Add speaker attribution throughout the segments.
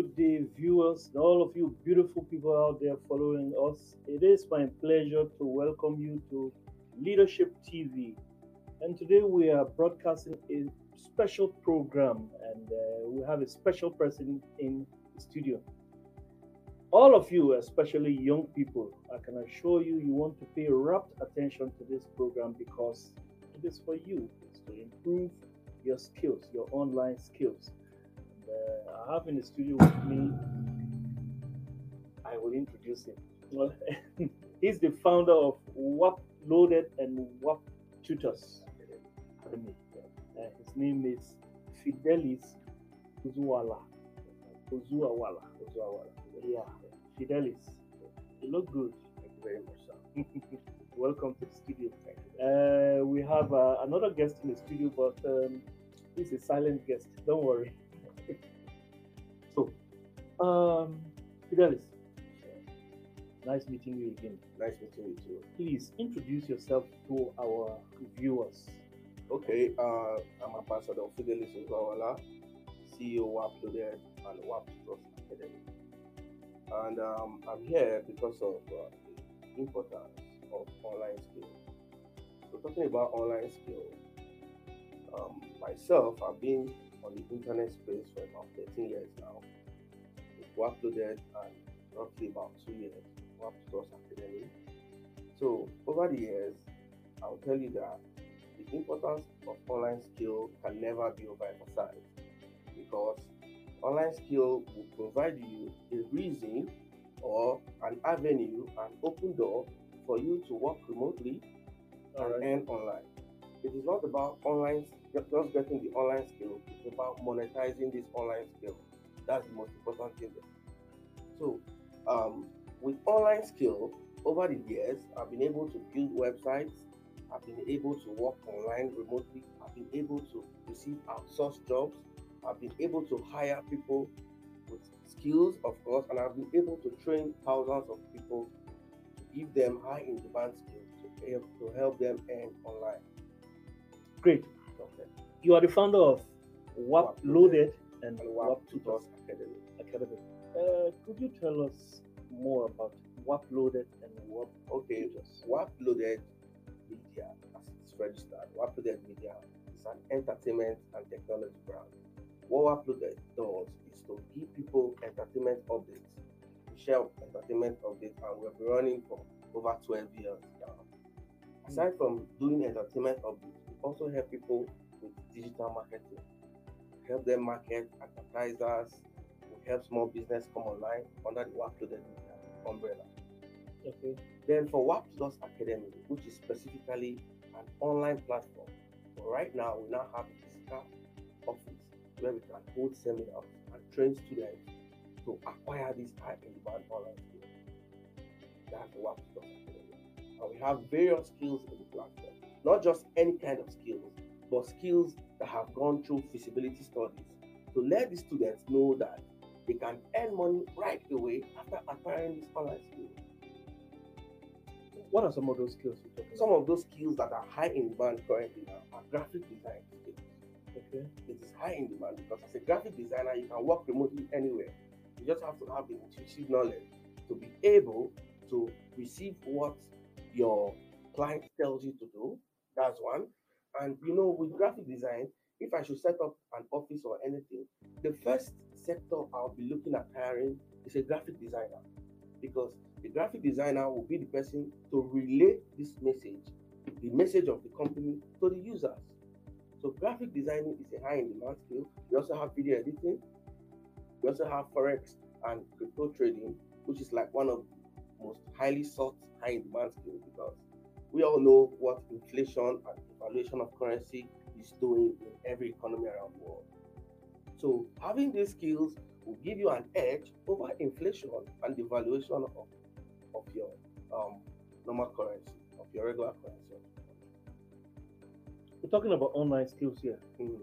Speaker 1: good day, viewers, all of you beautiful people out there following us. It is my pleasure to welcome you to Leadership TV. And today we are broadcasting a special program, and uh, we have a special person in the studio. All of you, especially young people, I can assure you, you want to pay rapt attention to this program because it is for you. It's to improve your skills, your online skills. Uh, I have in the studio with me, I will introduce him. Well, he's the founder of WAP Loaded and WAP Tutors Academy. Uh, his name is Fidelis Uzuwala. Ozuawala. Ozuawala. Yeah, Fidelis. You look good.
Speaker 2: Thank you very much, sir.
Speaker 1: Welcome to the studio. Uh, we have uh, another guest in the studio, but um, he's a silent guest. Don't worry. So, um, Fidelis, nice meeting you again.
Speaker 2: Nice meeting you too.
Speaker 1: Please introduce yourself to our viewers.
Speaker 2: Okay, uh, I'm Ambassador Fidelis Ozuawala, CEO WAP Loaded and WAP Tutors Academy. And um, I'm here because of uh, the importance of online skills. So talking about online skills, um, myself, I've been on the internet space for about 13 years now. With WAP Loaded and roughly about two years, Academy. So over the years, I'll tell you that the importance of online skill can never be overemphasized because online skill will provide you a reason or an avenue, an open door for you to work remotely and earn online. It is not about online ju- just getting the online skill, it's about monetizing this online skill. That's the most important thing there. So um, with online skill, over the years, I've been able to build websites, I've been able to work online remotely, I've been able to receive outsourced jobs, I've been able to hire people with skills, of course, and I've been able to train thousands of people to give them high in demand skills to help, to help them earn online.
Speaker 1: Great.
Speaker 2: Okay.
Speaker 1: You are the founder of WAP
Speaker 2: WAP
Speaker 1: Loaded and WAP
Speaker 2: WAP
Speaker 1: Tutors
Speaker 2: Academy.
Speaker 1: Academy. Uh, could you tell us more about WAP Loaded and WAP
Speaker 2: Okay,
Speaker 1: Tutors?
Speaker 2: WAP Loaded Media, as it's registered, WAP Loaded Media is an entertainment and technology brand. What WAP Loaded does is to give people entertainment updates. We share entertainment updates and we've been running for over 12 years now. Aside from doing entertainment updates, also help people with digital marketing. Help them market advertisers, help small business come online under the WAP umbrella.
Speaker 1: Okay.
Speaker 2: Then for WAP Plus Academy, which is specifically an online platform, right now we now have a physical office where we can hold seminars and train students to acquire these high demand online skills. That's the WAP Plus Academy. And we have various skills in the platform, not just any kind of skills, but skills that have gone through feasibility studies to let the students know that they can earn money right away after acquiring these online skills.
Speaker 1: What are some of those skills
Speaker 2: Some of those skills that are high in demand currently now are graphic design skills.
Speaker 1: Okay.
Speaker 2: It is high in demand because as a graphic designer, you can work remotely anywhere. You just have to have the intuitive knowledge to be able to receive what your client tells you to do. That's one. And you know, with graphic design, if I should set up an office or anything, the first sector I'll be looking at hiring is a graphic designer because the graphic designer will be the person to relay this message, the message of the company to the users. So graphic designing is a high in demand skill. We also have video editing. We also have forex and crypto trading, which is like one of the most highly sought high in demand skills because we all know what inflation and devaluation of currency is doing in every economy around the world. So having these skills will give you an edge over inflation and devaluation of, of your um, normal currency, of your regular currency.
Speaker 1: We're talking about online skills here.
Speaker 2: Mm.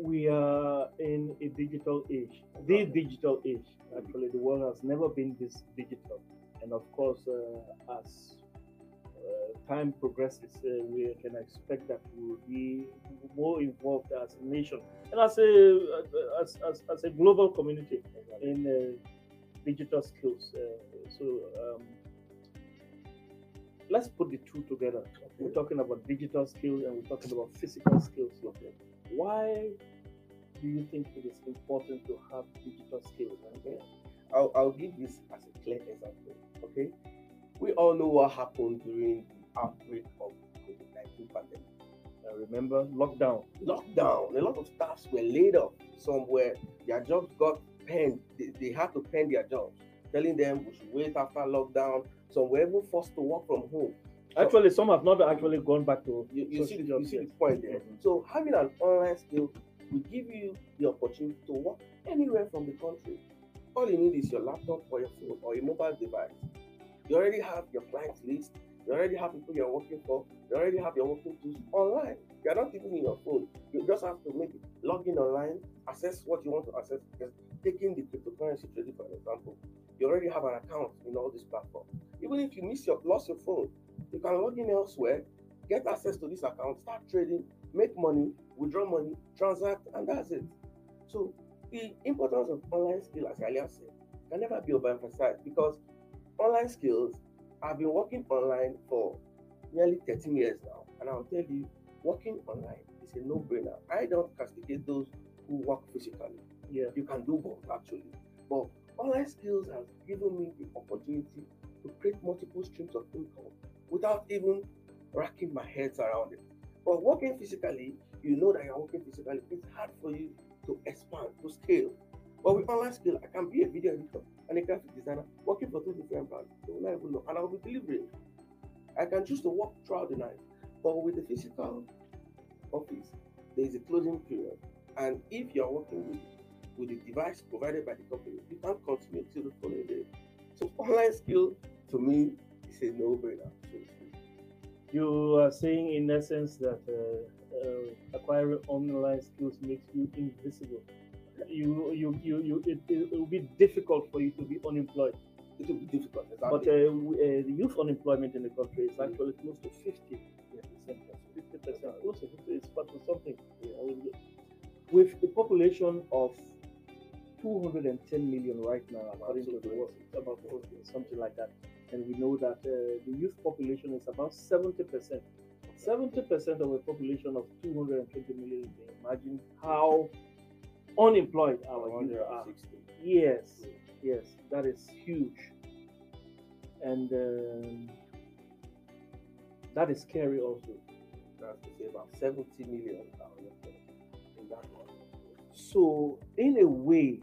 Speaker 1: We are in a digital age, the digital age. Actually, the world has never been this digital. And of course, uh, as uh, time progresses, uh, we can expect that we will be more involved as a nation and as a as, as, as a global community in digital skills. So um, let's put the two together. We're talking about digital skills and we're talking about physical skills. Why do you think it is important to have digital skills?
Speaker 2: Okay. I'll, I'll give this as a clear example. Okay. We all know what happened during the outbreak of COVID 19 pandemic.
Speaker 1: I remember lockdown.
Speaker 2: Lockdown. A lot of staffs were laid off. somewhere, their jobs got penned. They, they had to pen their jobs, telling them we should wait after lockdown. Some were even forced to work from home.
Speaker 1: Actually, some have not actually gone back to.
Speaker 2: You, you see, the, you see the point there.
Speaker 1: Mhm.
Speaker 2: So having an online skill will give you the opportunity to work anywhere from the country. All you need is your laptop or your phone or your mobile device. You already have your clients list. You already have people you're working for. You already have your working tools online. You're not even in your phone. You just have to maybe log in online, access what you want to access. Just taking the cryptocurrency trading for example. You already have an account in all these platforms. Even if you miss your lost your phone, you can log in elsewhere, get access to this account, start trading, make money, withdraw money, transact, and that's it. So the importance of online skill, as I said, can never be overemphasized because online skills I've been working online for nearly 13 years now, and I'll tell you, working online is a no-brainer. I don't castigate those who work physically.
Speaker 1: Yeah.
Speaker 2: You can do both actually. But online skills has given me the opportunity to create multiple streams of income without even racking my heads around it. But working physically, you know that you're working physically, it's hard for you to expand, to scale. But with online skill, I can be a video editor and a graphic designer working for two different brands. They will not even know, and I'll be delivering. I can choose to work throughout the night. But with the physical office, there is a closing period. And if you're working with, with the device provided by the company, you can't continue till the following day. So online skill to me is a no-brainer.
Speaker 1: You are saying, in essence, that uh, uh, acquiring online skills makes you invisible. You, you, you, you it, it will be difficult for you to be unemployed.
Speaker 2: It will be difficult.
Speaker 1: But uh, w- uh, the youth unemployment in the country is actually close to 50 percent. 50 percent, close to 50, it's but to something. With a population of 210 million right now, according to the world, about something like that. And we know that uh, the youth population is about 70 percent. 70 percent of a population of 220 million. You can Imagine how unemployed our youth are. Yes, yes, that is huge, and um, that is scary also.
Speaker 2: That's to say about 70 million in that one.
Speaker 1: So, in a way,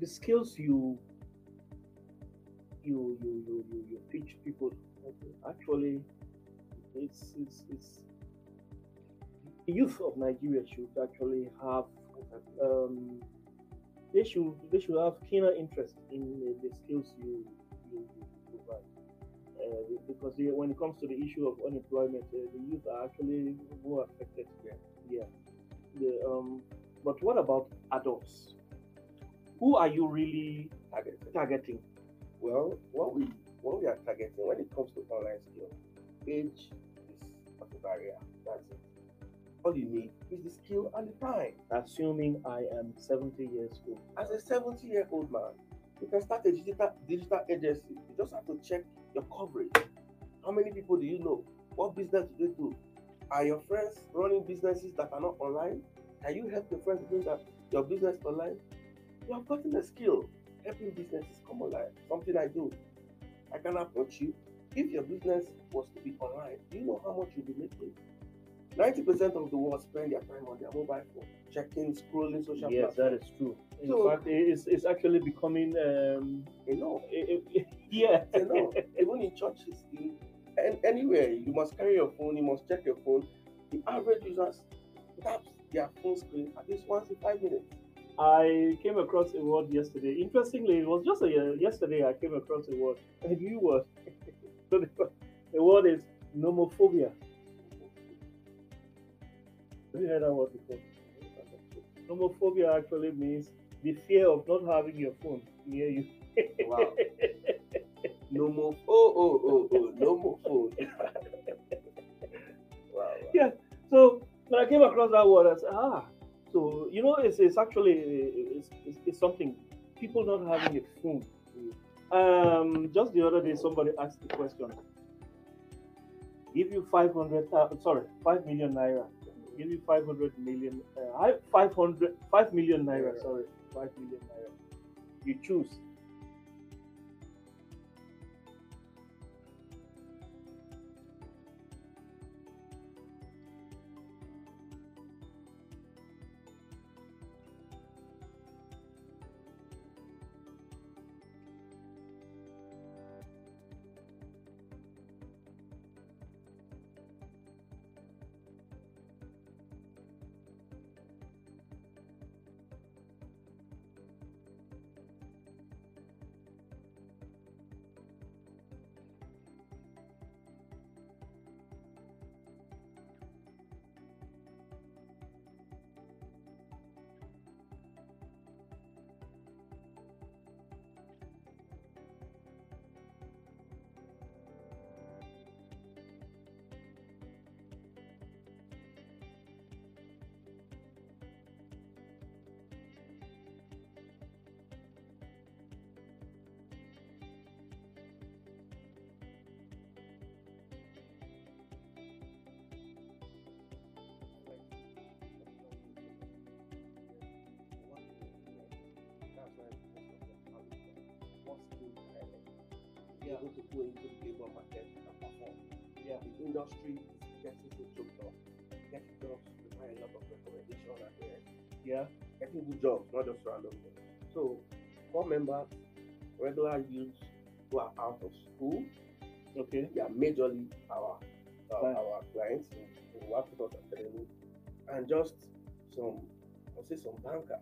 Speaker 1: the skills you you you you you, you teach people actually it's it's it's the youth of Nigeria should actually have um, they should they should have keener interest in the, the skills you you, you provide. Uh, because when it comes to the issue of unemployment, uh, the youth are actually more affected.
Speaker 2: Yeah.
Speaker 1: yeah. The, um, but what about adults? Who are you really
Speaker 2: Target.
Speaker 1: targeting?
Speaker 2: Well, what we what we are targeting when it comes to online skill, age is not a barrier. That's it. All you need is the skill and the time.
Speaker 1: Assuming I am 70 years old.
Speaker 2: As a 70 year old man, you can start a digital digital agency. You just have to check your coverage. How many people do you know? What business do they do? Are your friends running businesses that are not online? Can you help your friends bring that your business online? You have gotten a skill. Helping businesses come online. Something I do. I can approach you. If your business was to be online, do you know how much you'll be making? 90% of the world spend their time on their mobile phone, checking, scrolling social
Speaker 1: Yes,
Speaker 2: platforms.
Speaker 1: that is true. In
Speaker 2: So-
Speaker 1: fact, it's, it's actually becoming um,
Speaker 2: You know,
Speaker 1: eh, eh, yeah.
Speaker 2: know, even in churches, in, and anywhere, you must carry your phone, you must check your phone. The average user taps their phone screen at least once in five minutes.
Speaker 1: I came across a word yesterday. Interestingly, it was just a, yesterday I came across a word, a new word. so the, the word is nomophobia. Have you heard that word before? Nomophobia actually means the fear of not having your phone near you.
Speaker 2: Wow. no more. Oh, oh, oh, oh, no more phone. wow. wow.
Speaker 1: Yeah. So when I came across that word, I said, ah, so you know, it's, it's actually it's, it's, it's something people not having a phone. Um, just the other day, somebody asked the question: Give you five hundred, sorry, five million naira. Give you five hundred million, uh, 500, 5 million naira. Sorry, five million naira. You choose
Speaker 2: able to go into the labor market and perform.
Speaker 1: Yeah.
Speaker 2: The industry is getting so choked up. Getting jobs require a lot of recommendation and uh,
Speaker 1: Yeah.
Speaker 2: getting good jobs, not just random jobs. So, corps members, regular youths who are out of school,
Speaker 1: Okay.
Speaker 2: they are majorly our our,
Speaker 1: Right.
Speaker 2: our clients in, in Waptutors Academy, and just some, I'll say some bankers.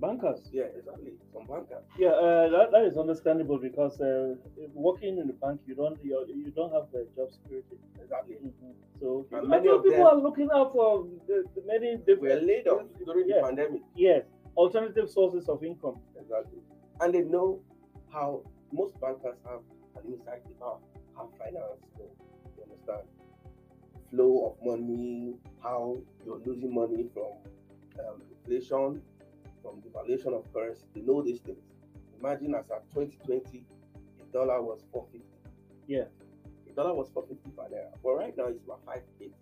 Speaker 1: Bankers.
Speaker 2: Yeah, exactly, some bankers.
Speaker 1: Yeah, uh, that, that is understandable because uh, working in the bank, you don't you, you don't have the job security.
Speaker 2: Exactly.
Speaker 1: Mhm. So
Speaker 2: And many
Speaker 1: people are looking out for the, the many
Speaker 2: We were laid off during the pandemic.
Speaker 1: yes alternative sources of income.
Speaker 2: Exactly. And they know how most bankers have an insight about how finance goes. You understand? Flow of money, how you're losing money from um, inflation, from devaluation of currency. They know these things. Imagine as at 2020, a dollar was 450.
Speaker 1: Yeah.
Speaker 2: A dollar was 450 per naira. But right now it's about 580.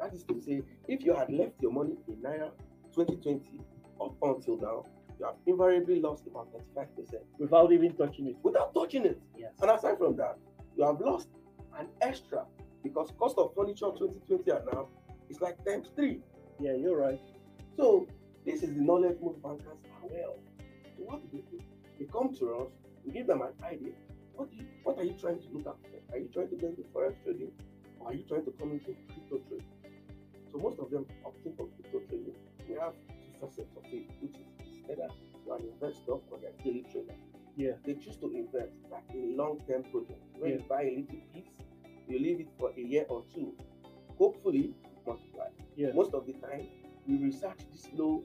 Speaker 2: That is to say, if you had left your money in naira 2020 up until now, you have invariably lost about 35%
Speaker 1: Without even touching it.
Speaker 2: without touching it.
Speaker 1: Yes.
Speaker 2: And aside from that, you have lost an extra because cost of furniture 2020 and now is like times three.
Speaker 1: Yeah, you're right.
Speaker 2: So this is the knowledge most bankers are well. So what do they do? They come to us, we give them an idea. What you, what are you trying to look at? Are you trying to go into forex trading or are you trying to come into crypto trading? So most of them opting for crypto trading. We have two facets of it, which is either you're an investor or you're a daily trader.
Speaker 1: Yeah.
Speaker 2: They choose to invest like in a long-term project When
Speaker 1: Yeah.
Speaker 2: you buy a little piece, you leave it for a year or two. Hopefully it multiplies.
Speaker 1: Yeah.
Speaker 2: Most of the time, we research this low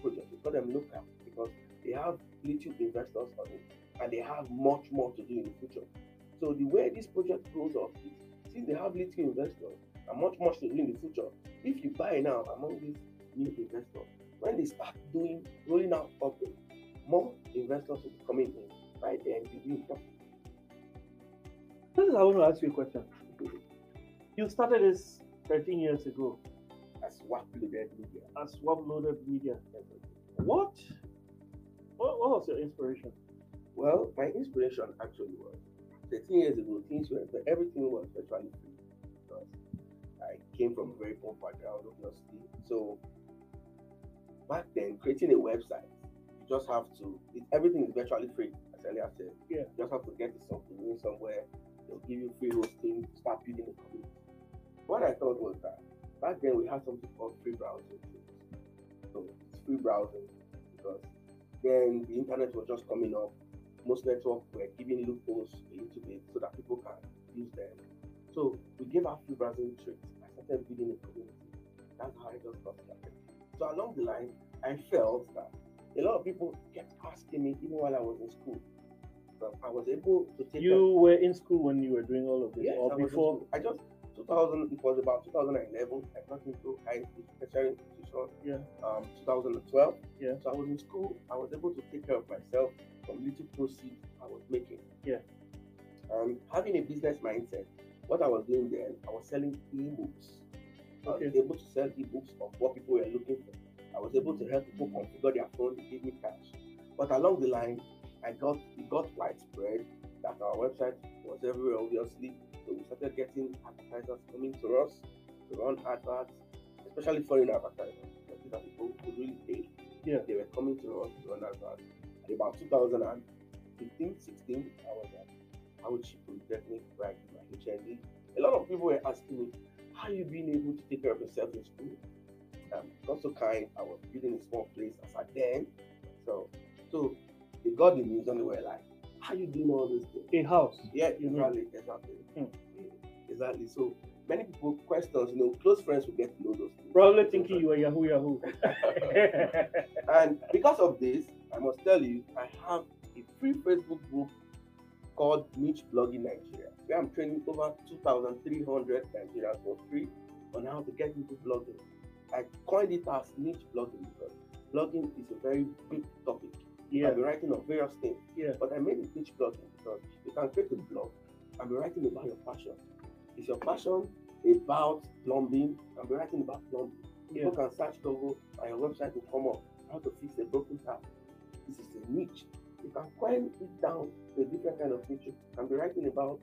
Speaker 2: project. We call them low cap because they have little investors on it and they have much more to do in the future. So the way this project grows up is since they have little investors and much more to do in the future, if you buy now among these new investors, when they start doing rolling out updates, more investors will be coming in. By then, you will profit.
Speaker 1: This is I want to ask you a question. You started this 13 years ago
Speaker 2: as WAP Loaded media.
Speaker 1: as WAP Loaded Media. What? What, what was your inspiration?
Speaker 2: Well, my inspiration actually was 13 years ago, things were everything was virtually free because I came from a very poor background, obviously. So back then, creating a website, you just have to. It, everything is virtually free, as earlier said.
Speaker 1: Yeah.
Speaker 2: You just have to get something in somewhere. They'll give you free hosting, start building a community. What I thought was that back then we had something called free browsing. So it's free browsing because then the internet was just coming up. Most networks were giving loopholes a little bit so that people can use them. So we gave out free browsing tricks. I started building a community. That's how I just got started. So along the line, I felt that a lot of people kept asking me, even while I was in school, um, I was able to take
Speaker 1: You were in school when you were doing all of this,
Speaker 2: Yes,
Speaker 1: or
Speaker 2: I
Speaker 1: before?
Speaker 2: I just 2000. It was about 2011. I got into high tertiary institution.
Speaker 1: Yeah.
Speaker 2: Um, 2012.
Speaker 1: Yeah.
Speaker 2: So I was in school. I was able to take care of myself from little proceeds I was making.
Speaker 1: Yeah.
Speaker 2: and having a business mindset. What I was doing then, I was selling e-books. I was able to sell e-books of what people were looking for. I was able to help people configure their phone. They gave me cash. But along the line, I got it got widespread that our website was everywhere, obviously. So we started getting advertisers coming to us to run adverts, especially foreign advertisers. Like that people who really pay.
Speaker 1: Yeah.
Speaker 2: They were coming to us to run adverts. At about 2015, 16, I was Auchi Polytechnic, where I did my HND. A lot of people were asking me, how you been able to take care of yourself in school? Um, not so kind. I was building a small place as I then. So, so they got the news and they were like, how you doing all this things?
Speaker 1: A house.
Speaker 2: Yeah,
Speaker 1: You mean?
Speaker 2: exactly, exactly.
Speaker 1: Hmm.
Speaker 2: Exactly. So many people questions, you know, close friends will get to know those things.
Speaker 1: Probably thinking you were Yahoo Yahoo.
Speaker 2: and because of this, I must tell you, I have a free Facebook group called Niche Blogging Nigeria, where I'm training over 2,300 Nigerians for free on how to get into blogging. I coined it as niche blogging because blogging is a very big topic.
Speaker 1: Yeah,
Speaker 2: I'll be writing on various things.
Speaker 1: yeah,
Speaker 2: But I made it niche blogging because you can create a blog and be writing about your passion. Is your passion about plumbing? And be writing about plumbing.
Speaker 1: yeah.
Speaker 2: People can search Google and your website will come up. How to fix a broken tap. This is a niche. You can coin it down to a different kind of niche and be writing about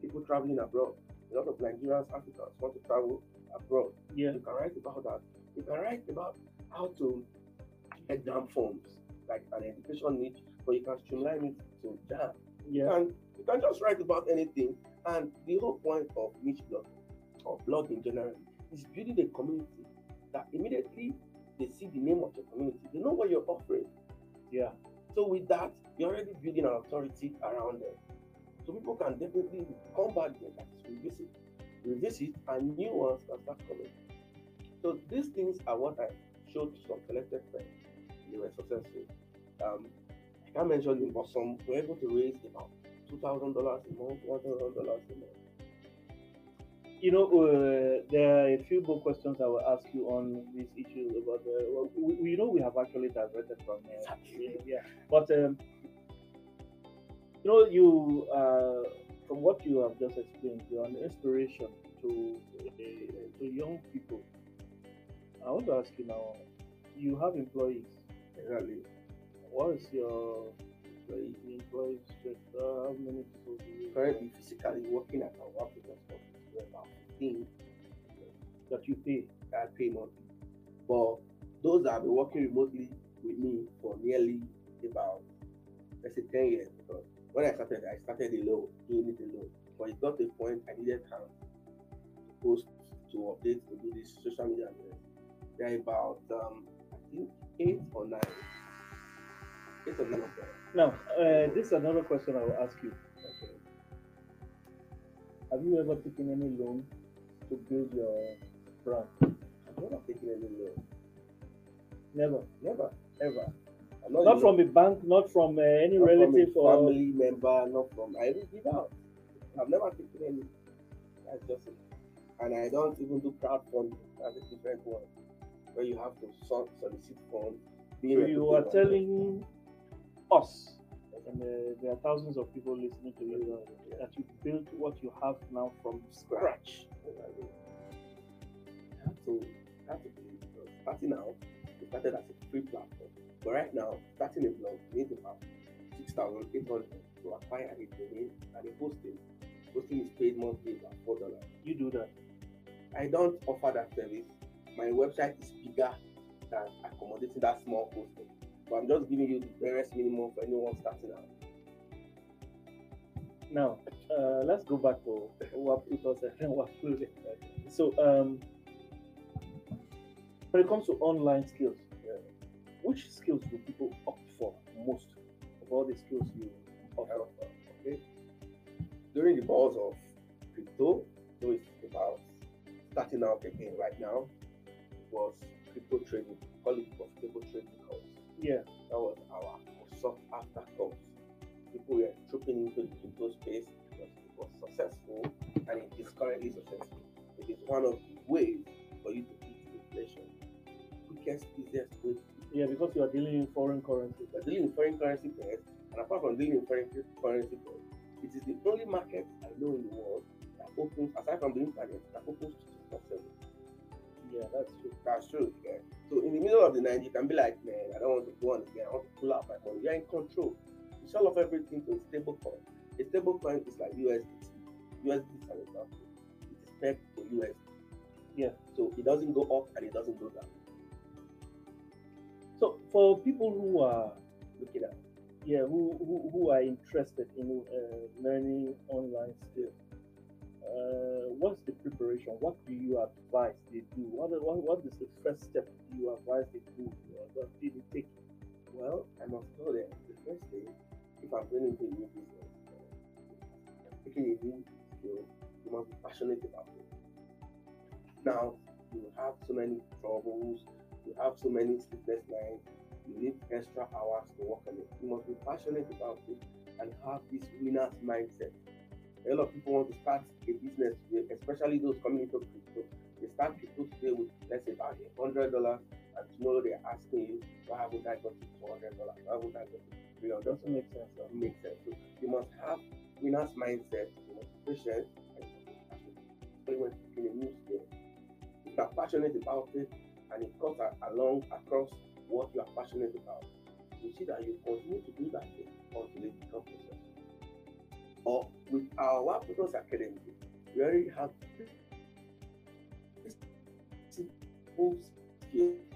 Speaker 2: people traveling abroad. A lot of Nigerians, Africans want to travel abroad.
Speaker 1: yeah.
Speaker 2: You can write about that. You can write about how to exam forms, like an education niche, but you can streamline it to jam. You
Speaker 1: Yeah,
Speaker 2: can you can just write about anything. And the whole point of niche blog or blogging generally is building a community that immediately they see the name of your community, they know what you're offering.
Speaker 1: yeah,
Speaker 2: So with that, you're already building an authority around them. So people can definitely come back there, that is revisit, revisit, and new ones can start coming. So these things are what I showed to some selected friends. They were successful. Um, I can't mention them, but some were able to raise about two thousand dollars a month, one thousand dollars a month.
Speaker 1: You know, uh, there are a few more questions I will ask you on this issue about. Well, we, we know we have actually diverted from uh, yeah, but um, you know, you uh, from what you have just explained, you're an inspiration to uh, to young people. I want to ask you now. You have employees.
Speaker 2: Exactly.
Speaker 1: What is your employee employee strength? Uh, how many people do you
Speaker 2: Currently, physically working at our work because we're about fifteen
Speaker 1: that you pay?
Speaker 2: I pay monthly. But those that have been working remotely with me for nearly about let's say 10 years because when I started, I started alone, doing it alone. But it got to a point I needed time to post, to update, to do this social media. There are about um, I think eight or nine. Eight or nine of.
Speaker 1: Now, uh, this is another question I will ask you.
Speaker 2: Okay.
Speaker 1: Have you ever taken any loan to build your brand?
Speaker 2: I've never taken any loan.
Speaker 1: Never.
Speaker 2: Never.
Speaker 1: Ever. Not
Speaker 2: even-
Speaker 1: from a bank, not from uh, any
Speaker 2: not from
Speaker 1: relative or.
Speaker 2: family member, not from I even give out. I've never taken any. That's just it. And I don't even do crowdfunding. That's a different one. Where you have to so- solicit funds.
Speaker 1: So you are telling us, and uh, there are thousands of people listening to you, uh, that you built what you have now from scratch.
Speaker 2: Exactly. You have to, you have to believe because starting out, we started as a free platform. But right now, starting a blog, you need to have 6,800 to acquire a domain and a hosting. Hosting is paid monthly about $4.
Speaker 1: You do that.
Speaker 2: I don't offer that service. My website is bigger than accommodating that small hosting. But I'm just giving you the barest minimum for anyone starting out.
Speaker 1: Now, uh, let's go back to what people said. what we- so, um, when it comes to online skills, uh, which skills do people opt for most of all the skills you offer?
Speaker 2: Alpha, Okay. During the buzz of crypto, so it's about starting out again right now, was crypto trading, call it profitable trading.
Speaker 1: Yeah,
Speaker 2: That was our soft after course. People were trooping into the crypto space because it was successful and it is currently successful. It is one of the ways for you to beat inflation. Quickest, easiest way
Speaker 1: Yeah, because you are dealing in foreign currency.
Speaker 2: We're dealing in foreign currency pairs, and apart from dealing in foreign currency pairs, it is the only market I know in the world that opens, aside from the internet, that opens to 7
Speaker 1: Yeah, that's true.
Speaker 2: That's true. Yeah. So in the middle of the night, you can be like, man, I don't want to go on again. I want to pull out my money. You're in control. You sell off everything to a stable coin. A stable coin is like USDT. USDT is an example. It is pegged to USD.
Speaker 1: Yeah.
Speaker 2: So it doesn't go up and it doesn't go down.
Speaker 1: So for people who are
Speaker 2: Looking at
Speaker 1: yeah who who, who are interested in uh, learning online skills, uh, what's the preparation? What do you advise they do? What what, what is the first step you advise they do? What they take?
Speaker 2: Well, I must tell them the first thing, if I'm going into a new business, uh, taking a new skill, you must be passionate about it. Now, you have so many troubles, you have so many sleepless nights, you need extra hours to work on it. You must be passionate about it and have this winner's mindset. A lot of people want to start a business, today, especially those coming into crypto. They start crypto today with, let's say, about hundred dollars, and tomorrow they're asking you, why haven't I got to two hundred dollars? Why haven't I got to three hundred
Speaker 1: Doesn't make sense.
Speaker 2: doesn't make sense. So you must have winner's mindset, you must be patient, and you must be passionate. Especially when picking a new skill. If you are passionate about it and it cuts along across what you are passionate about, you see that you continue to do that thing until it becomes successful. Or with our Waptutors Academy, we already have skills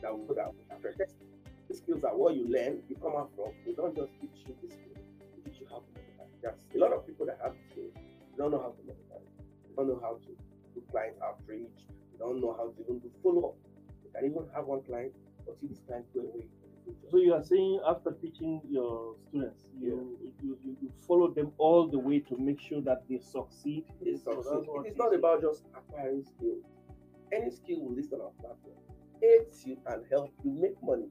Speaker 2: that we that we have. These skills are what you learn, you come out from. We don't just teach you the skill, we teach you how to monetize. There's a lot of people that have the skills, don't know how to monetize. They don't know how to do client outreach. They don't know how to even do follow up. They can even have one client, but see this client go away the.
Speaker 1: So you are saying after teaching your students, you, you, you, you follow them all the way to make sure that they succeed.
Speaker 2: It's
Speaker 1: So
Speaker 2: succeed.
Speaker 1: that's what
Speaker 2: It is not about just acquiring skills. Any skill will list on our platform aids you and help you make money.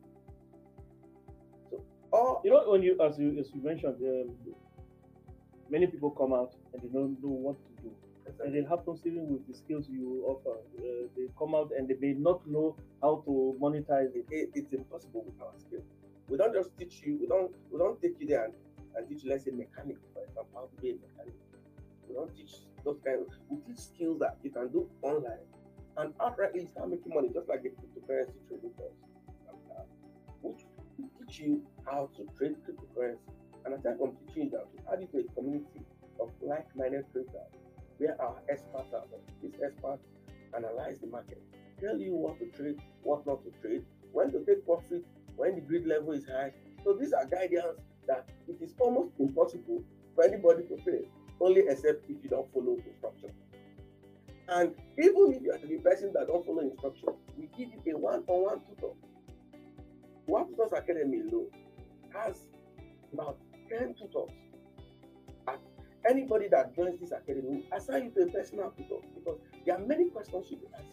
Speaker 2: So
Speaker 1: You know, when you as you as you mentioned, um, many people come out and they don't know what to and it happens even with the skills you offer. Uh, they come out and they may not know how to monetize it.
Speaker 2: it, it's impossible with our skill. We don't just teach you, we don't we don't take you there and, and teach you, let's say mechanic, for example, how to be a mechanic. We don't teach those kind of we teach skills that you can do online and outrightly start making money just like the cryptocurrency trading course. Which teach you how to trade cryptocurrency. And I aside from teaching you that, we add you to a community of like-minded traders where our experts are. These experts analyze the market, tell you what to trade, what not to trade, when to take profit, when the greed level is high. So these are guidance that it is almost impossible for anybody to fail, only except if you don't follow instruction. And even if you are the person that don't follow instruction, we give you a one-on-one tutor. One Tutors Academy alone has about 10 tutors. Anybody that joins this academy will assign you to a personal tutor because there are many questions you can ask.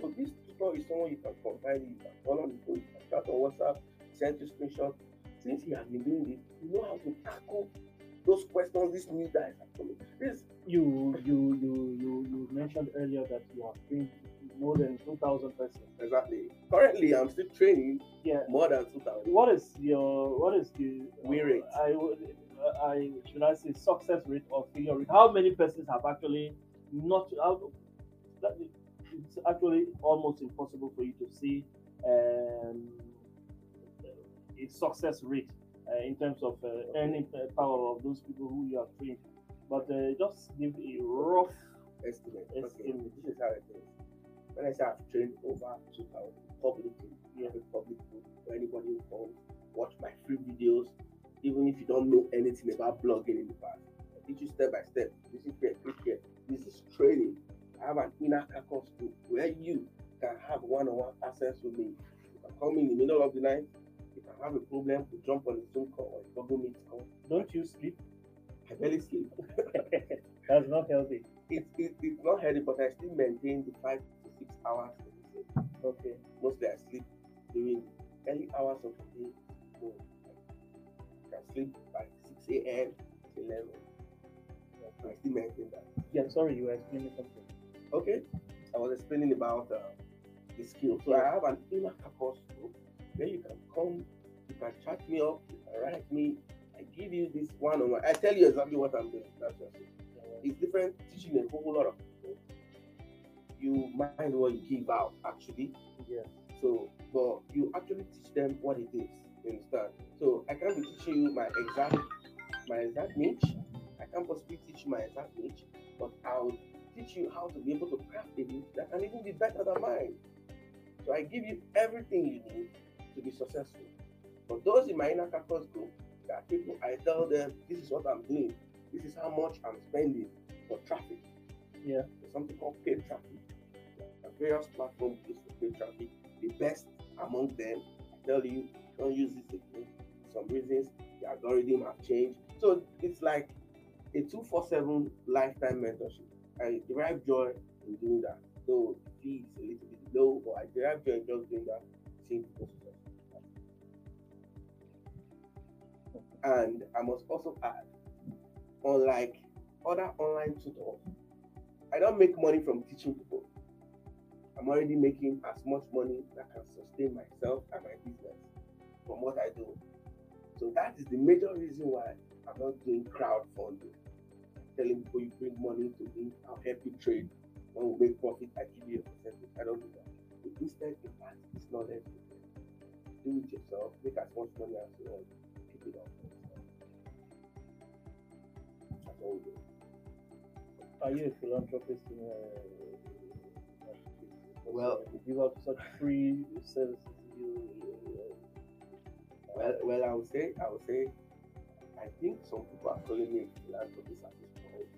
Speaker 2: So this tutor is someone you can confide in, you can call on the phone, you can chat on WhatsApp, send you screenshot. Since he has been doing this, you know how to tackle those questions these new guys are coming. This
Speaker 1: You you you you you mentioned earlier that you have trained more than two thousand persons.
Speaker 2: exactly. Currently, I'm still training
Speaker 1: Yeah.
Speaker 2: more than 2,000.
Speaker 1: What is your what is the
Speaker 2: Win rate.
Speaker 1: Uh, I would I should I say success rate or failure rate? How many persons have actually not out that it's actually almost impossible for you to see um, a success rate uh, in terms of uh, earning uh, power of those people who you have trained. But uh, just give a rough
Speaker 2: estimate. Okay, this is how it is. When I say I've trained over 2,000 publicly,
Speaker 1: Yeah.
Speaker 2: public for anybody who comes, watch my free videos, even if you don't know anything about blogging in the past. I teach you step by step. This is here, here. This is training. I have an inner campus group where you can have one-on-one access with me. You can call me in the middle of the night. You can have a problem, we jump on a Zoom call or a Google Meet call.
Speaker 1: don't you sleep?
Speaker 2: I barely sleep.
Speaker 1: That's not healthy.
Speaker 2: it, it, it's not healthy, but I still maintain the five to six hours of the day.
Speaker 1: Okay.
Speaker 2: Mostly I sleep during early hours of the day. So I sleep by 6 a.m., 11. I still maintain that.
Speaker 1: Yeah, sorry, you were explaining something.
Speaker 2: Okay, I was explaining about uh, the skill. So I have an inner campus group where you can come, you can chat me up, you can write me. I give you this one on one. I tell you exactly what I'm doing. That's just it. It's different teaching a whole lot of people. You mind what you give out actually.
Speaker 1: Yeah.
Speaker 2: So, but you actually teach them what it is. You understand? So I can't be teaching you my exact my exact niche. I can't possibly teach you my exact niche, but I'll teach you how to be able to craft a niche that can even be better than mine. So I give you everything you need to be successful. For those in my inner campus group, there are people I tell them this is what I'm doing, this is how much I'm spending for traffic.
Speaker 1: Yeah.
Speaker 2: There's something called paid traffic. There are various platforms used for paid traffic. The best among them, I tell you, don't use this again. For some reasons, the algorithm have changed. So it's like a 247 lifetime mentorship. I derive joy in doing that. So the fee is a little bit low, but I derive joy in just doing that, people. And I must also add, unlike other online tutors, I don't make money from teaching people. I'm already making as much money that can sustain myself and my business from what I do. So that is the major reason why I'm not doing crowdfunding. Telling people you bring money to me, I'll help you trade. When we make profit, I give you a percentage. I don't do that. But instead, impact this knowledge. Do it yourself. Make as much money as you want. Keep it up. That's all we do.
Speaker 1: Are you a philanthropist in uh,
Speaker 2: Well-
Speaker 1: you give out such free services. You,
Speaker 2: Well, well, I would say, I would say, I think some people are calling me philanthropist at this point,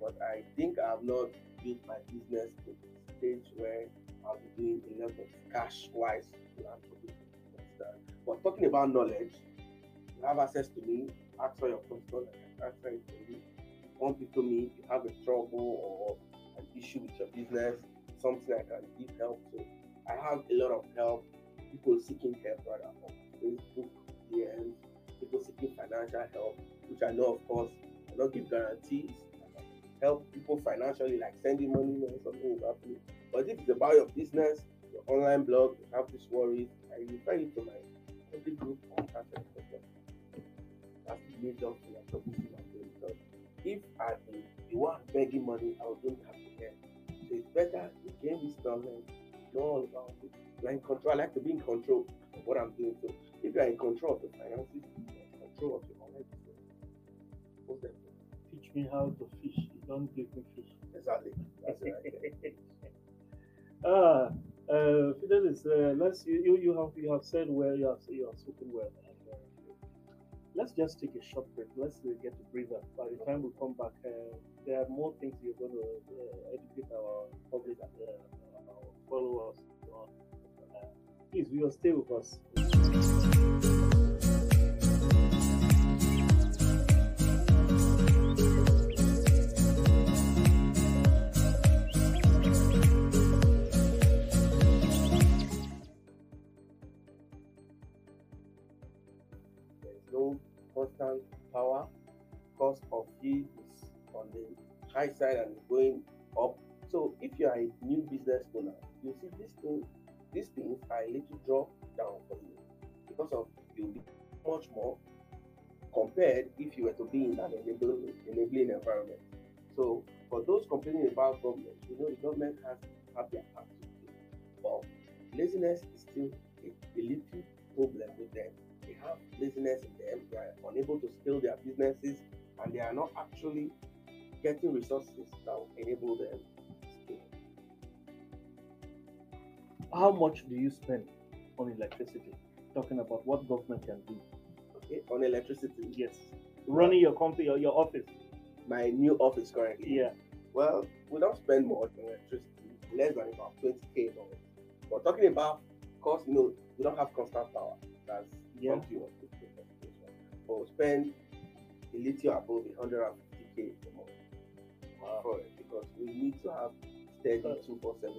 Speaker 2: but I think I have not built my business to the stage where I'll be doing a lot of cash-wise philanthropy. But talking about knowledge, you have access to me. Ask for your question. I can answer it for you. Bump into me. If you have a trouble or an issue with your business, something I can give help to. I have a lot of help. People seeking help rather on Facebook, DMs, people seeking financial help, which I know, of course, I don't give guarantees. Help people financially, like sending money when something is happening. But if it's about your business, your online blog, you have these worries, I refer you to my public group on question. That's the major thing I'm talking about. If I be the one begging money, I don't have to get. So it's better you gain this knowledge, know all about it. In control. I like to be in control of what I'm doing. So if you're in control of your finances, you're in control of your online business.
Speaker 1: Teach me how to fish. You don't give me fish.
Speaker 2: Exactly. That's right
Speaker 1: ah, uh, Fidelis, uh, let's you, you you have you have said well, you have you have spoken well. And, uh, let's just take a short break. Let's uh, get a breather. By the time we come back, uh, there are more things you're going to uh, educate our public, uh, our followers on. Uh, please, we will stay with us.
Speaker 2: Constant power. Cost of feed is on the high side and going up. So if you are a new business owner, you see this thing, these things are a little drop down for you because of you'll be much more compared if you were to be in an enabling, enabling environment. So for those complaining about government, you know the government has have their part to play. But laziness is still a, a little problem with them. Have laziness in them, they are unable to scale their businesses, and they are not actually getting resources that will enable them to scale.
Speaker 1: How much do you spend on electricity? Talking about what government can do.
Speaker 2: Okay, on electricity,
Speaker 1: Yes, running your company or your office.
Speaker 2: my new office currently.
Speaker 1: Yeah.
Speaker 2: Well, we don't spend much on electricity, less than about 20k dollars. But talking about cost, you know, we don't have constant power. That's
Speaker 1: Yeah.
Speaker 2: of the specification. But spend a little above 150k a month
Speaker 1: Wow.
Speaker 2: for it because we need to have steady
Speaker 1: Uh,
Speaker 2: 247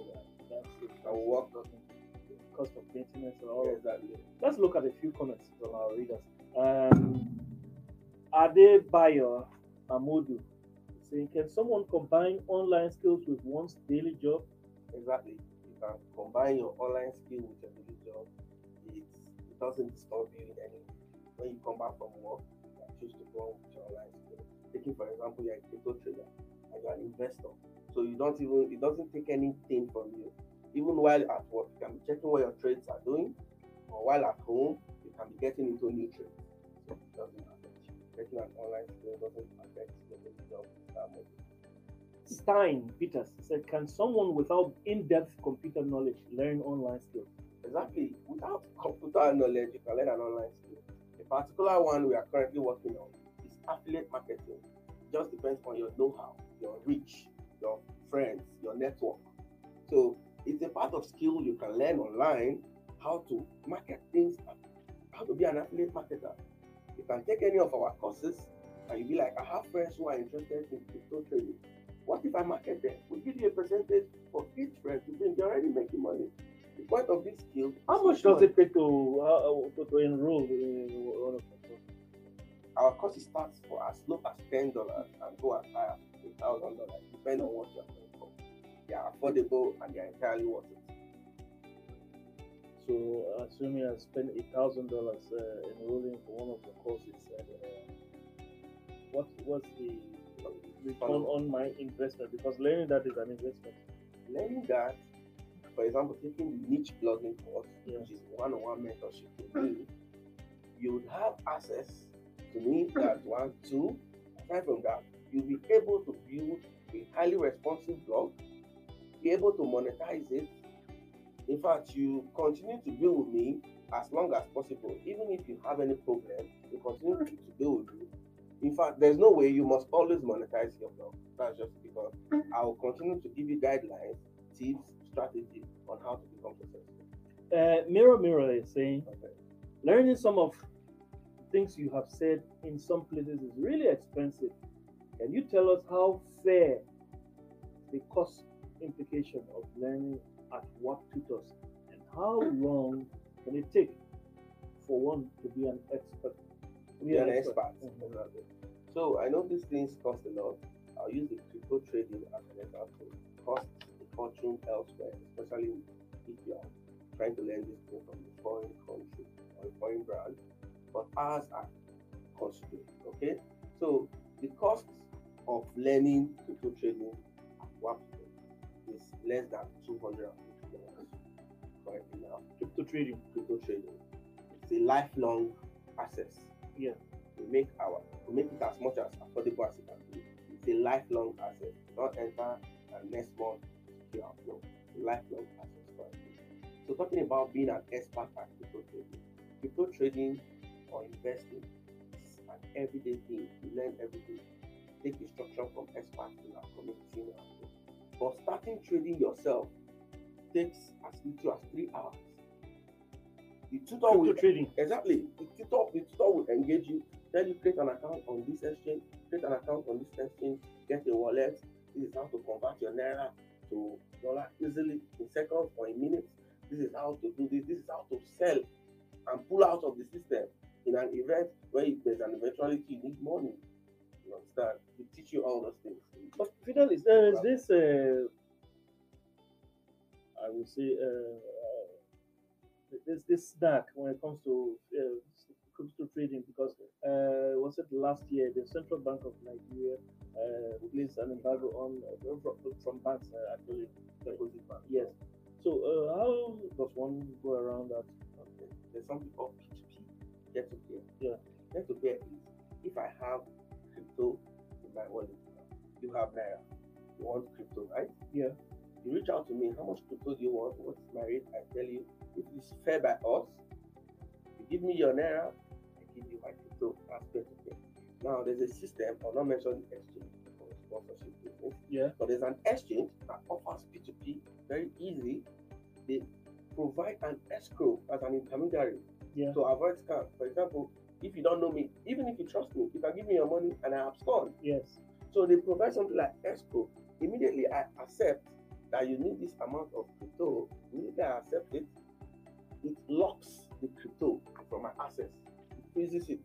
Speaker 1: That's it.
Speaker 2: and work
Speaker 1: Cost of maintenance and all of that.
Speaker 2: exactly.
Speaker 1: Let's look at a few comments from our readers. Um, Adebayo Amodu saying, can someone combine online skills with one's daily job?
Speaker 2: Exactly. You can combine your online skill with your daily job. Doesn't disturb you in any. When you come back from work, you choose to go on with your online. Taking for example, you're a crypto trader and you're an investor. So you don't even it doesn't take anything from you. Even while at work, you can be checking what your trades are doing, or while at home, you can be getting into new trades. So it doesn't affect you. Getting an online skill doesn't affect your job that much.
Speaker 1: Stein Peters said, can someone without in-depth computer knowledge learn online skills?
Speaker 2: Exactly. Without computer knowledge, you can learn an online skill. The particular one we are currently working on is affiliate marketing. It just depends on your know-how, your reach, your friends, your network. So it's a part of skill you can learn online how to market things, how to be an affiliate marketer. You can take any of our courses and you'll be like, I have friends who are interested in crypto trading. What if I market them? We give you a percentage for each friend to bring. They're already making money. The point of this skill.
Speaker 1: How much does it take to, uh, to, to enroll in one of the courses?
Speaker 2: Our course starts for as low as ten dollars and go as high as thousand dollars, depending on what you're paying for. They are affordable and they are entirely worth it.
Speaker 1: So, assuming I spend a thousand dollars uh, enrolling for one of the courses, and, uh, what what's the return on my investment? Because learning that is an investment.
Speaker 2: Learning that, for example, taking the niche blogging course,
Speaker 1: Yeah.
Speaker 2: which is one-on-one mentorship with me, you would have access to me. That's one, two. Aside from that, you'll be able to build a highly responsive blog, be able to monetize it. In fact, you continue to build with me as long as possible. Even if you have any problem, you continue to, to build with me. In fact, there's no way you must always monetize your blog. That's just because I will continue to give you guidelines, tips, strategy on how to become successful.
Speaker 1: Uh, Mirror Mirror is saying,
Speaker 2: Okay.
Speaker 1: learning some of things you have said in some places is really expensive. Can you tell us how fair the cost implication of learning at WAP Tutors and how long can it take for one to be an expert? To
Speaker 2: be an expert.
Speaker 1: Mhm.
Speaker 2: Exactly. So I know these things cost a lot. I'll use the crypto trading as an example. Costs fortune elsewhere, especially if you are trying to learn this thing from a foreign country or a foreign brand. But ours are costly. Okay. So the cost of learning crypto trading at is less than two hundred and fifty dollars currently now
Speaker 1: Crypto trading.
Speaker 2: crypto trading. It's a lifelong access.
Speaker 1: Yeah.
Speaker 2: We make our we make it as much as affordable as it can be. It's a lifelong asset. Not enter and next month have. Lifelong access for. So talking about being an expert at crypto trading. Crypto trading or investing is an everyday thing. You learn every day. Take instruction from experts in our community. in our. But starting trading yourself takes as little as three hours. The tutor
Speaker 1: Crypto
Speaker 2: will
Speaker 1: trading.
Speaker 2: exactly the tutor, the tutor will engage you, tell you create an account on this exchange, create an account on this exchange, get a wallet. This is how to convert your naira to dollar easily in seconds or in minutes. This is how to do this. This is how to sell and pull out of the system in an event where there's an eventuality you need money. You understand? We teach you all those things.
Speaker 1: But there is this, uh, I would say, uh, uh, this this snack when it comes to uh, crypto trading because uh, was it last year the Central Bank of Nigeria uh, placed an embargo on uh, from, from banks uh, actually deposit bank. Yes. So uh, how does one go around that?
Speaker 2: Okay. There's something called P2P, get to pay.
Speaker 1: Yeah.
Speaker 2: Get to pay is if I have crypto in my wallet, you have Naira, you want crypto, right?
Speaker 1: Yeah.
Speaker 2: You reach out to me, how much crypto do you want? What's my rate? I tell you, if it's fair by us, you give me your Naira, I give you my crypto as pay to. Now there's a system, I'll not mention the exchange sponsorship business,
Speaker 1: Yeah.
Speaker 2: but there's an exchange that offers P2P very easy. They provide an escrow as an intermediary
Speaker 1: Yeah.
Speaker 2: to avoid scam. For example, if you don't know me, even if you trust me, you can give me your money and I abscond.
Speaker 1: Yes.
Speaker 2: So they provide something like escrow. Immediately I accept that you need this amount of crypto. Immediately I accept it. It locks the crypto from my access. It freezes it.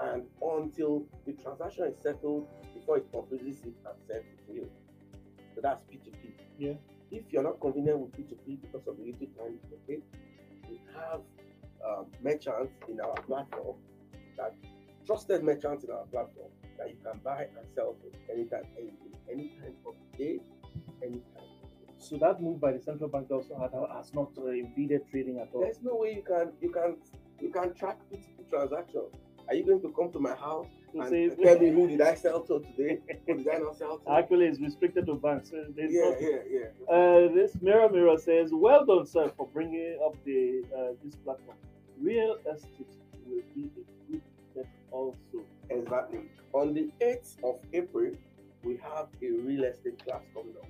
Speaker 2: And until the transaction is settled, before it confuses it and sends it to you. So that's P2P.
Speaker 1: Yeah.
Speaker 2: If you're not convenient with P2P because of the little time take, we have um, merchants in our platform that trusted merchants in our platform that you can buy and sell to anytime, any day, any time of the day, anytime.
Speaker 1: So that move by the central bank also has not uh, impeded trading at all.
Speaker 2: There's no way you can you can you can track P2P transactions. Are you going to come to my house
Speaker 1: To
Speaker 2: and
Speaker 1: say-
Speaker 2: tell me who did I sell to today? Who did I not sell to?
Speaker 1: Actually, it's restricted to banks. So there's
Speaker 2: yeah, yeah, yeah.
Speaker 1: Uh, this mirror mirror says, "Well done, sir, for bringing up the uh, this platform. Real estate will be a good step also."
Speaker 2: Exactly. On the 8th of April, we have a real estate class coming up.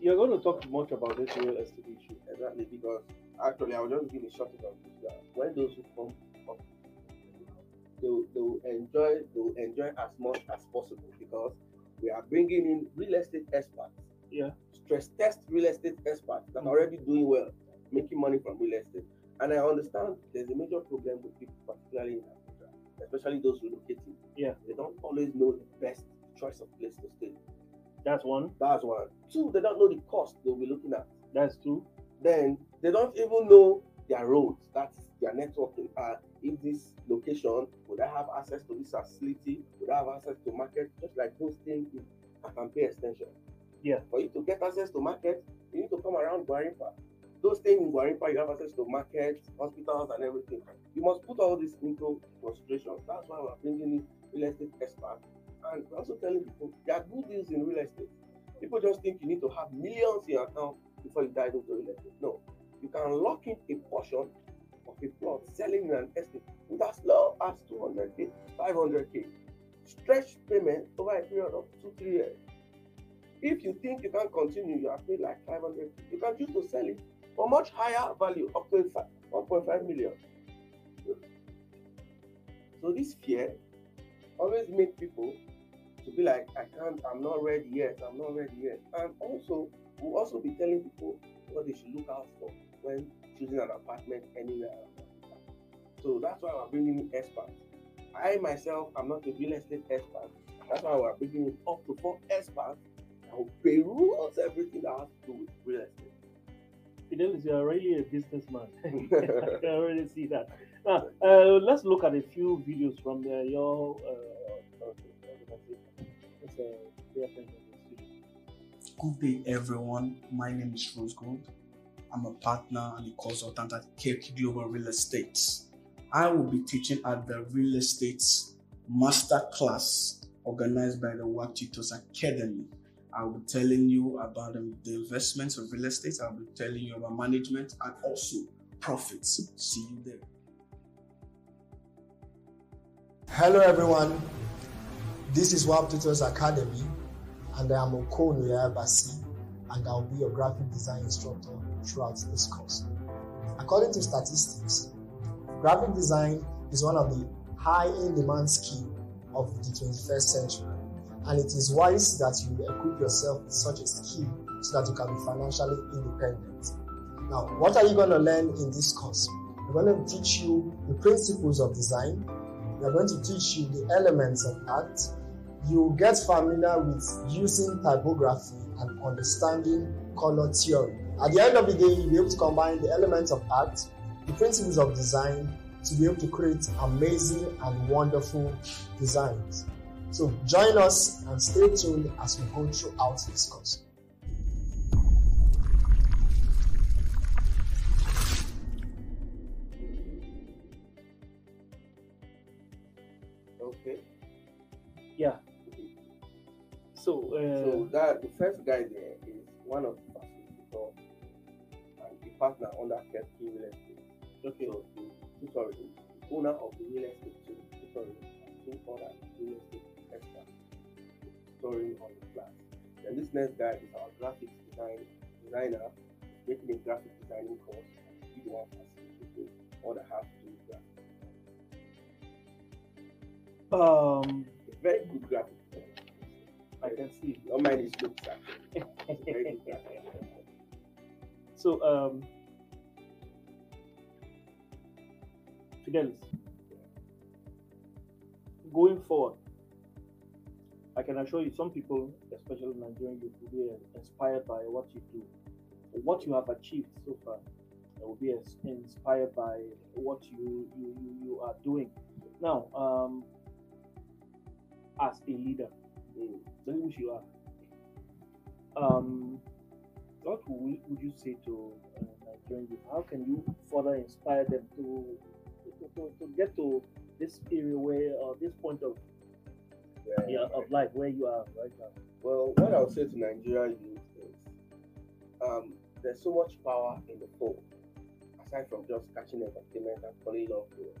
Speaker 1: You're going to talk much about this real estate issue.
Speaker 2: Exactly, because actually, I will just give a short. That when those who come up, they will, they will enjoy they will enjoy as much as possible because we are bringing in real estate experts.
Speaker 1: Yeah.
Speaker 2: Stress test real estate experts that are already doing well, making money from real estate. And I understand there's a major problem with people, particularly in Africa, especially those relocating.
Speaker 1: Yeah.
Speaker 2: They don't always know the best choice of place to stay.
Speaker 1: That's one.
Speaker 2: That's one. Two, they don't know the cost they'll be looking at
Speaker 1: That's two.
Speaker 2: then they don't even know their roads. That's their networking. Uh, in this location, would I have access to this facility? Would I have access to market? Just like those things in Akampe extension.
Speaker 1: Yeah.
Speaker 2: For you to get access to market, you need to come around Gwarimpa. Those things in Gwarimpa, you have access to markets, hospitals, and everything. You must put all this into consideration. That's why we're bringing in real estate experts. And we're also telling people there are good deals in real estate. People just think you need to have millions in your account before you dive into real estate. No, you can lock in a portion of a plot selling in an estate with as low as 200k, 500k. Stretch payment over a period of two, three years. If you think you can continue, you have paid like 500, you can choose to sell it for much higher value, up to 1.5 million. So this fear always make people to be like, I can't, I'm not ready yet, I'm not ready yet. And also, we'll also be telling people what they should look out for when choosing an apartment anywhere. around Africa. So that's why we're bringing in experts. I myself, I'm not a real estate expert. That's why we're bringing in up to four experts that will pay peruse everything that has to do with real estate.
Speaker 1: Fidelis, you're really a businessman. I can already see that. Now, uh, let's look at a few videos from uh, your uh, organization. Let's, uh, pay attention to this video.
Speaker 3: Good day, everyone. My name is Rose Gold. I'm a partner and a consultant at KK Global Real Estate. I will be teaching at the Real Estate Master Class organized by the WAP Tutors Academy. I'll be telling you about um, the investments of real estate. I'll be telling you about management and also profits. See you there.
Speaker 4: Hello everyone, this is WAP Tutors Academy and I am Okonu Yabasi and I'll be your graphic design instructor throughout this course. According to statistics, graphic design is one of the high in demand skill of the 21st century and it is wise that you equip yourself with such a skill so that you can be financially independent. Now, what are you going to learn in this course? We're going to teach you the principles of design, we are going to teach you the elements of art. You get familiar with using typography and understanding color theory. At the end of the day, you'll be able to combine the elements of art, the principles of design to be able to create amazing and wonderful designs. So join us and stay tuned as we go throughout this course.
Speaker 2: Okay.
Speaker 1: Yeah. So, uh,
Speaker 2: So that the first guy there is one of the facilitators and the partner under Kepki Real Estate.
Speaker 1: okay.
Speaker 2: So the sorry, the owner of the real estate too. Sorry, two other real estate experts storing on the flat. And this next guy is our graphics design designer making a graphic designing course. He the one facilitating all that have to do with that.
Speaker 1: Um,
Speaker 2: It's very good graphic.
Speaker 1: I can see.
Speaker 2: Don't mind is looks actually. It's very good graphic.
Speaker 1: So, um, Fidelis, going forward, I can assure you, some people, especially Nigerian youth, will be inspired by what you do, what you have achieved so far. Will be inspired by what you you, you, are doing. Now, um, as a leader, that's who you are. Um, what would, would you say to uh, Nigerian youth? How can you further inspire them to to, to, to get to this area where, or this point of
Speaker 2: Yeah.
Speaker 1: yeah, of life where you are right now?
Speaker 2: Well, what I'll say to Nigeria youth is um, there's so much power in the phone, aside from just catching entertainment and falling in love with it.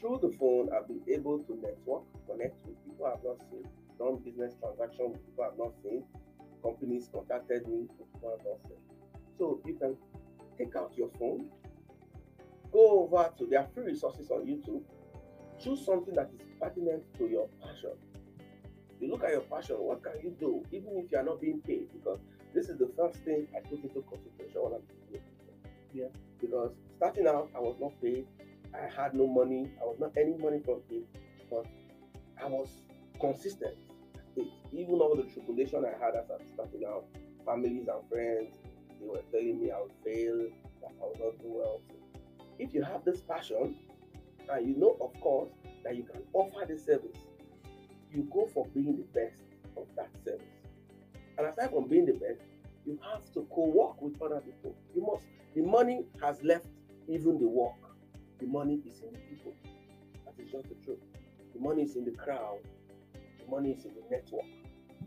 Speaker 2: Through the phone, I've been able to network, connect with people I've not seen, done business transactions with people I've not seen, companies contacted me with people I've not seen. So you can take out your phone, go over to their free resources on YouTube, choose something that is pertinent to your passion you look at your passion, what can you do, even if you are not being paid? Because this is the first thing I took into consideration when I'm doing it.
Speaker 1: Yeah.
Speaker 2: Because starting out, I was not paid. I had no money. I was not any money from it, but I was consistent. Even all the tribulation I had as I starting out, families and friends, they were telling me I would fail, that I would not do well. If you have this passion, and you know, of course, that you can offer this service, you go for being the best of that service. And aside from being the best, you have to co-work with other people. You must. The money has left even the work. The money is in the people. That is just the truth. The money is in the crowd. Money is in the network.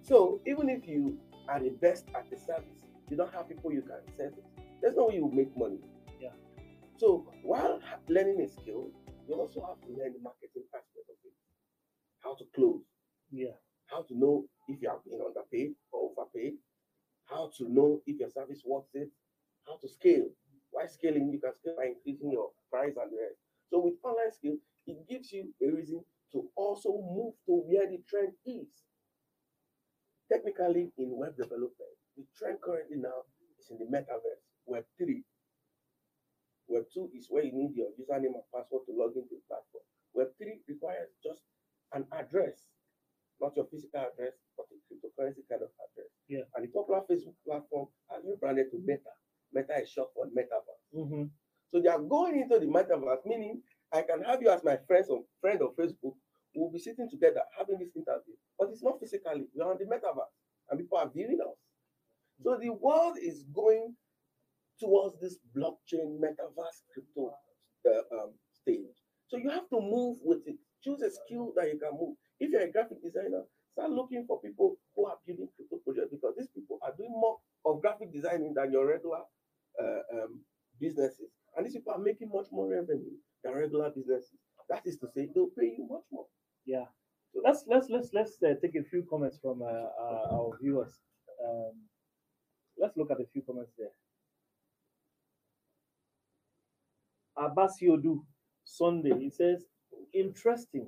Speaker 2: So even if you are the best at the service, you don't have people you can service. There's no way you will make money.
Speaker 1: Yeah.
Speaker 2: So while learning a skill, you also have to learn the marketing aspect of it. How to close
Speaker 1: Yeah,
Speaker 2: how to know if you are being underpaid or overpaid, how to know if your service worth it, how to scale. Why scaling? You can scale by increasing your price and the rest. So with online skill, it gives you a reason to also move to where the trend is. Technically, in web development, the trend currently now is in the metaverse, Web 3. Web 2 is where you need your username and password to log into the platform. Web 3 requires just an address not your physical address, but a cryptocurrency kind of address.
Speaker 1: Yeah.
Speaker 2: And the popular Facebook platform has rebranded to Meta. Meta is short for Metaverse.
Speaker 1: mm-hmm.
Speaker 2: So they are going into the Metaverse, meaning I can have you as my friends on friend on Facebook. We'll be sitting together having this interview, but it's not physically. We're on the Metaverse, and people are viewing us. So the world is going towards this blockchain Metaverse crypto uh, um, stage. So you have to move with it. Choose a skill that you can move. If you're a graphic designer, start looking for people who are building crypto projects because these people are doing more of graphic designing than your regular uh, um, businesses. And these people are making much more revenue than regular businesses. That is to say, they'll pay you much more.
Speaker 1: Yeah. So let's let's let's let's uh, take a few comments from uh, uh, our viewers. Um, let's look at a few comments there. Abasiodu Sunday. He says, interesting.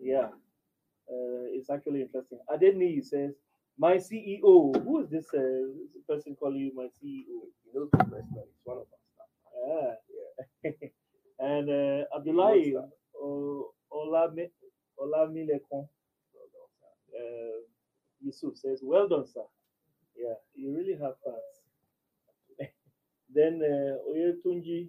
Speaker 1: Yeah, uh, it's actually interesting. Adeni says, my CEO. Who is this, uh, this person calling you my CEO?
Speaker 2: You know, personally, it's one of.
Speaker 1: Ah. and uh, Abdullahi Olame Olamilekan uh, Yusuf says, Well done, sir. Yeah, you really have fans. then uh, Oyetunji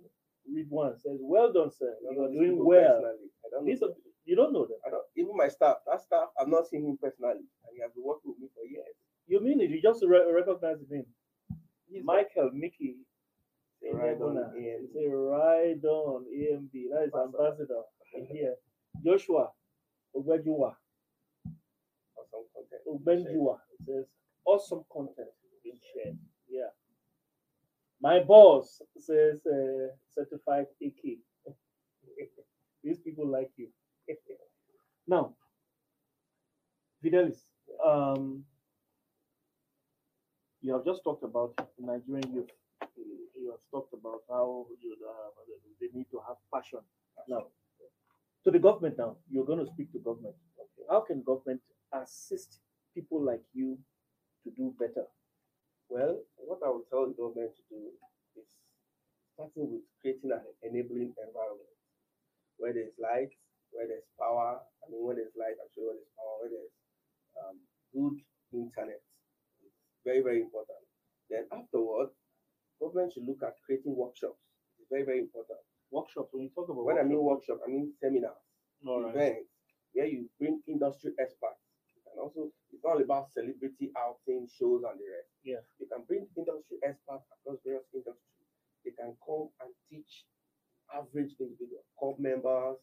Speaker 1: Ridwan says, Well done, sir. You are doing well.
Speaker 2: I don't know
Speaker 1: are, you don't know them.
Speaker 2: I don't, even my staff, that staff, I've not seen him personally, and he has been working with me for years.
Speaker 1: You mean it? You just re- recognize name.
Speaker 2: He's
Speaker 1: Michael Mickey.
Speaker 2: Say right on AMB.
Speaker 1: Say right on AMB. That is ambassador in here. Joshua Ogbejuwa.
Speaker 2: or some content.
Speaker 1: Says awesome content being shared. Yeah. My boss says uh, certified AK. These people like you. now, Fidelis, um, you have just talked about Nigerian youth. You- You have talked about how you, uh, they need to have passion. Now, to the government now, you're going to speak to government. How can government assist people like you to do better?
Speaker 2: Well, what I would tell the government to do is starting with creating an enabling environment where there's light, where there's power. I mean, when there's light, I'm sure where there's power, where there's um, good internet. Very, very important. Then afterward, government should look at creating workshops. It's very, very important.
Speaker 1: Workshops. When you talk about
Speaker 2: When I mean workshop, I mean seminars,
Speaker 1: all right.
Speaker 2: events, where you bring industry experts. And also, it's all about celebrity outing, shows, and the rest.
Speaker 1: Yeah.
Speaker 2: You can bring industry experts across various industries. They can come and teach average individuals, club members,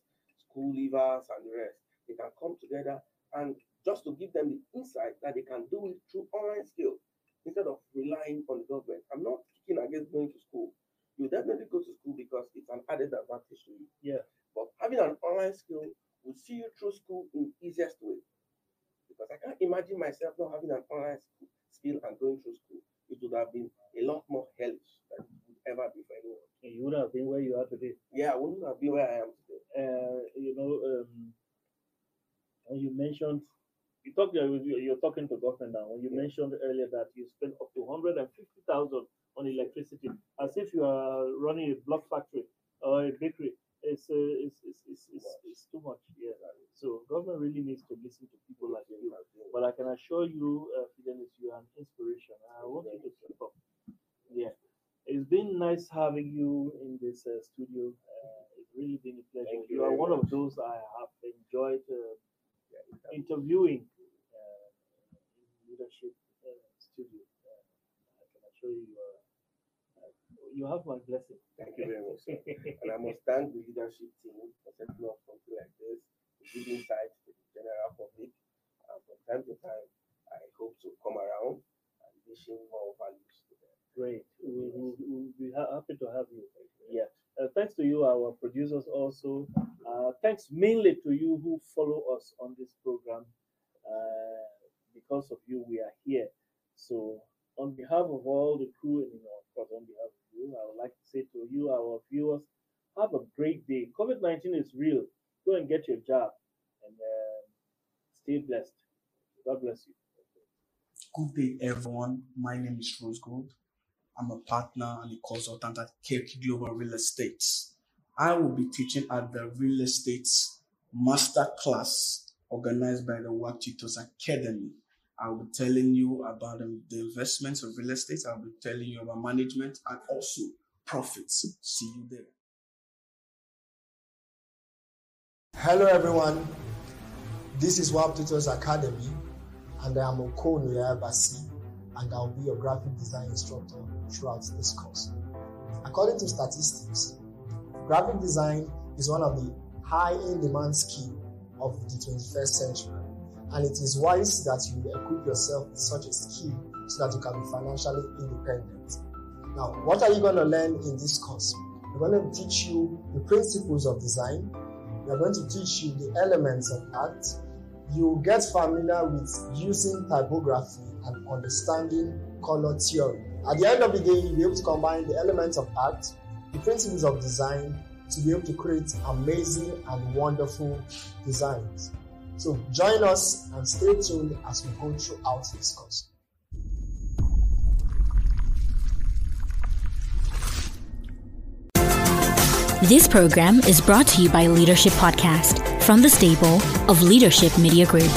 Speaker 2: school leavers, and the rest. They can come together and just to give them the insight that they can do it through online skills instead of relying on the government. I'm not kicking against going to school. You definitely go to school because it's an added advantage to you.
Speaker 1: Yeah.
Speaker 2: But having an online skill will see you through school in easiest way. Because I can't imagine myself not having an online sk- skill and going through school. It would have been a lot more hellish than it would ever be for anyone.
Speaker 1: You would have been where you are today.
Speaker 2: Yeah, I wouldn't have been where I am today.
Speaker 1: uh, you know, um, when you mentioned, you talk, you're, you're talking to government now. When you
Speaker 2: Yeah.
Speaker 1: mentioned earlier that you spend up to 150,000 on electricity, as if you are running a block factory or a bakery, it's, uh, it's, it's, it's, it's, it's too much. Yeah. So government really needs to listen to people like you. But I can assure you, uh, Fidelis, you are an inspiration. I want you to keep up. Yeah. It's been nice having you in this uh, studio. Uh, it's really been a pleasure.
Speaker 2: Thank
Speaker 1: You,
Speaker 2: you
Speaker 1: are one of those I have enjoyed uh, interviewing uh, in leadership uh, studio. Uh, I can assure you, you, are, you have my blessing.
Speaker 2: Thank you very much. Sir. And I must thank the leadership team for setting up something like this to give insight to the general public. And from time to time, I hope to come around and wishing more values to them.
Speaker 1: Great. We will we'll be ha- happy to have you. Yeah. Uh, thanks to you, our producers also. Uh, thanks mainly to you who follow us on this program. Uh, because of you, we are here. So, on behalf of all the crew, and you know, of course, on behalf of you, I would like to say to you, our viewers, have a great day. COVID 19 is real. Go and get your job and um stay blessed. God bless you.
Speaker 3: Good day, everyone. My name is Rose Gold. I'm a partner and a consultant at Kirk Global Real Estate. I will be teaching at the Real Estate Master Class organized by the WAP Tutors Academy. I will be telling you about the investments of real estate. I'll be telling you about management and also profits. See you there.
Speaker 4: Hello, everyone. This is WAP Tutors Academy, and I am Okonu Yabasi, and I'll be your graphic design instructor throughout this course. According to statistics, graphic design is one of the high in demand skills of the 21st century, and it is wise that you equip yourself with such a skill so that you can be financially independent. Now, what are you going to learn in this course? We're going to teach you the principles of design, we are going to teach you the elements of art. You will get familiar with using typography and understanding color theory. At the end of the day, you'll be able to combine the elements of art, the principles of design to be able to create amazing and wonderful designs. So join us and stay tuned as we go throughout this course.
Speaker 5: This program is brought to you by Leadership Podcast from the stable of Leadership Media Group.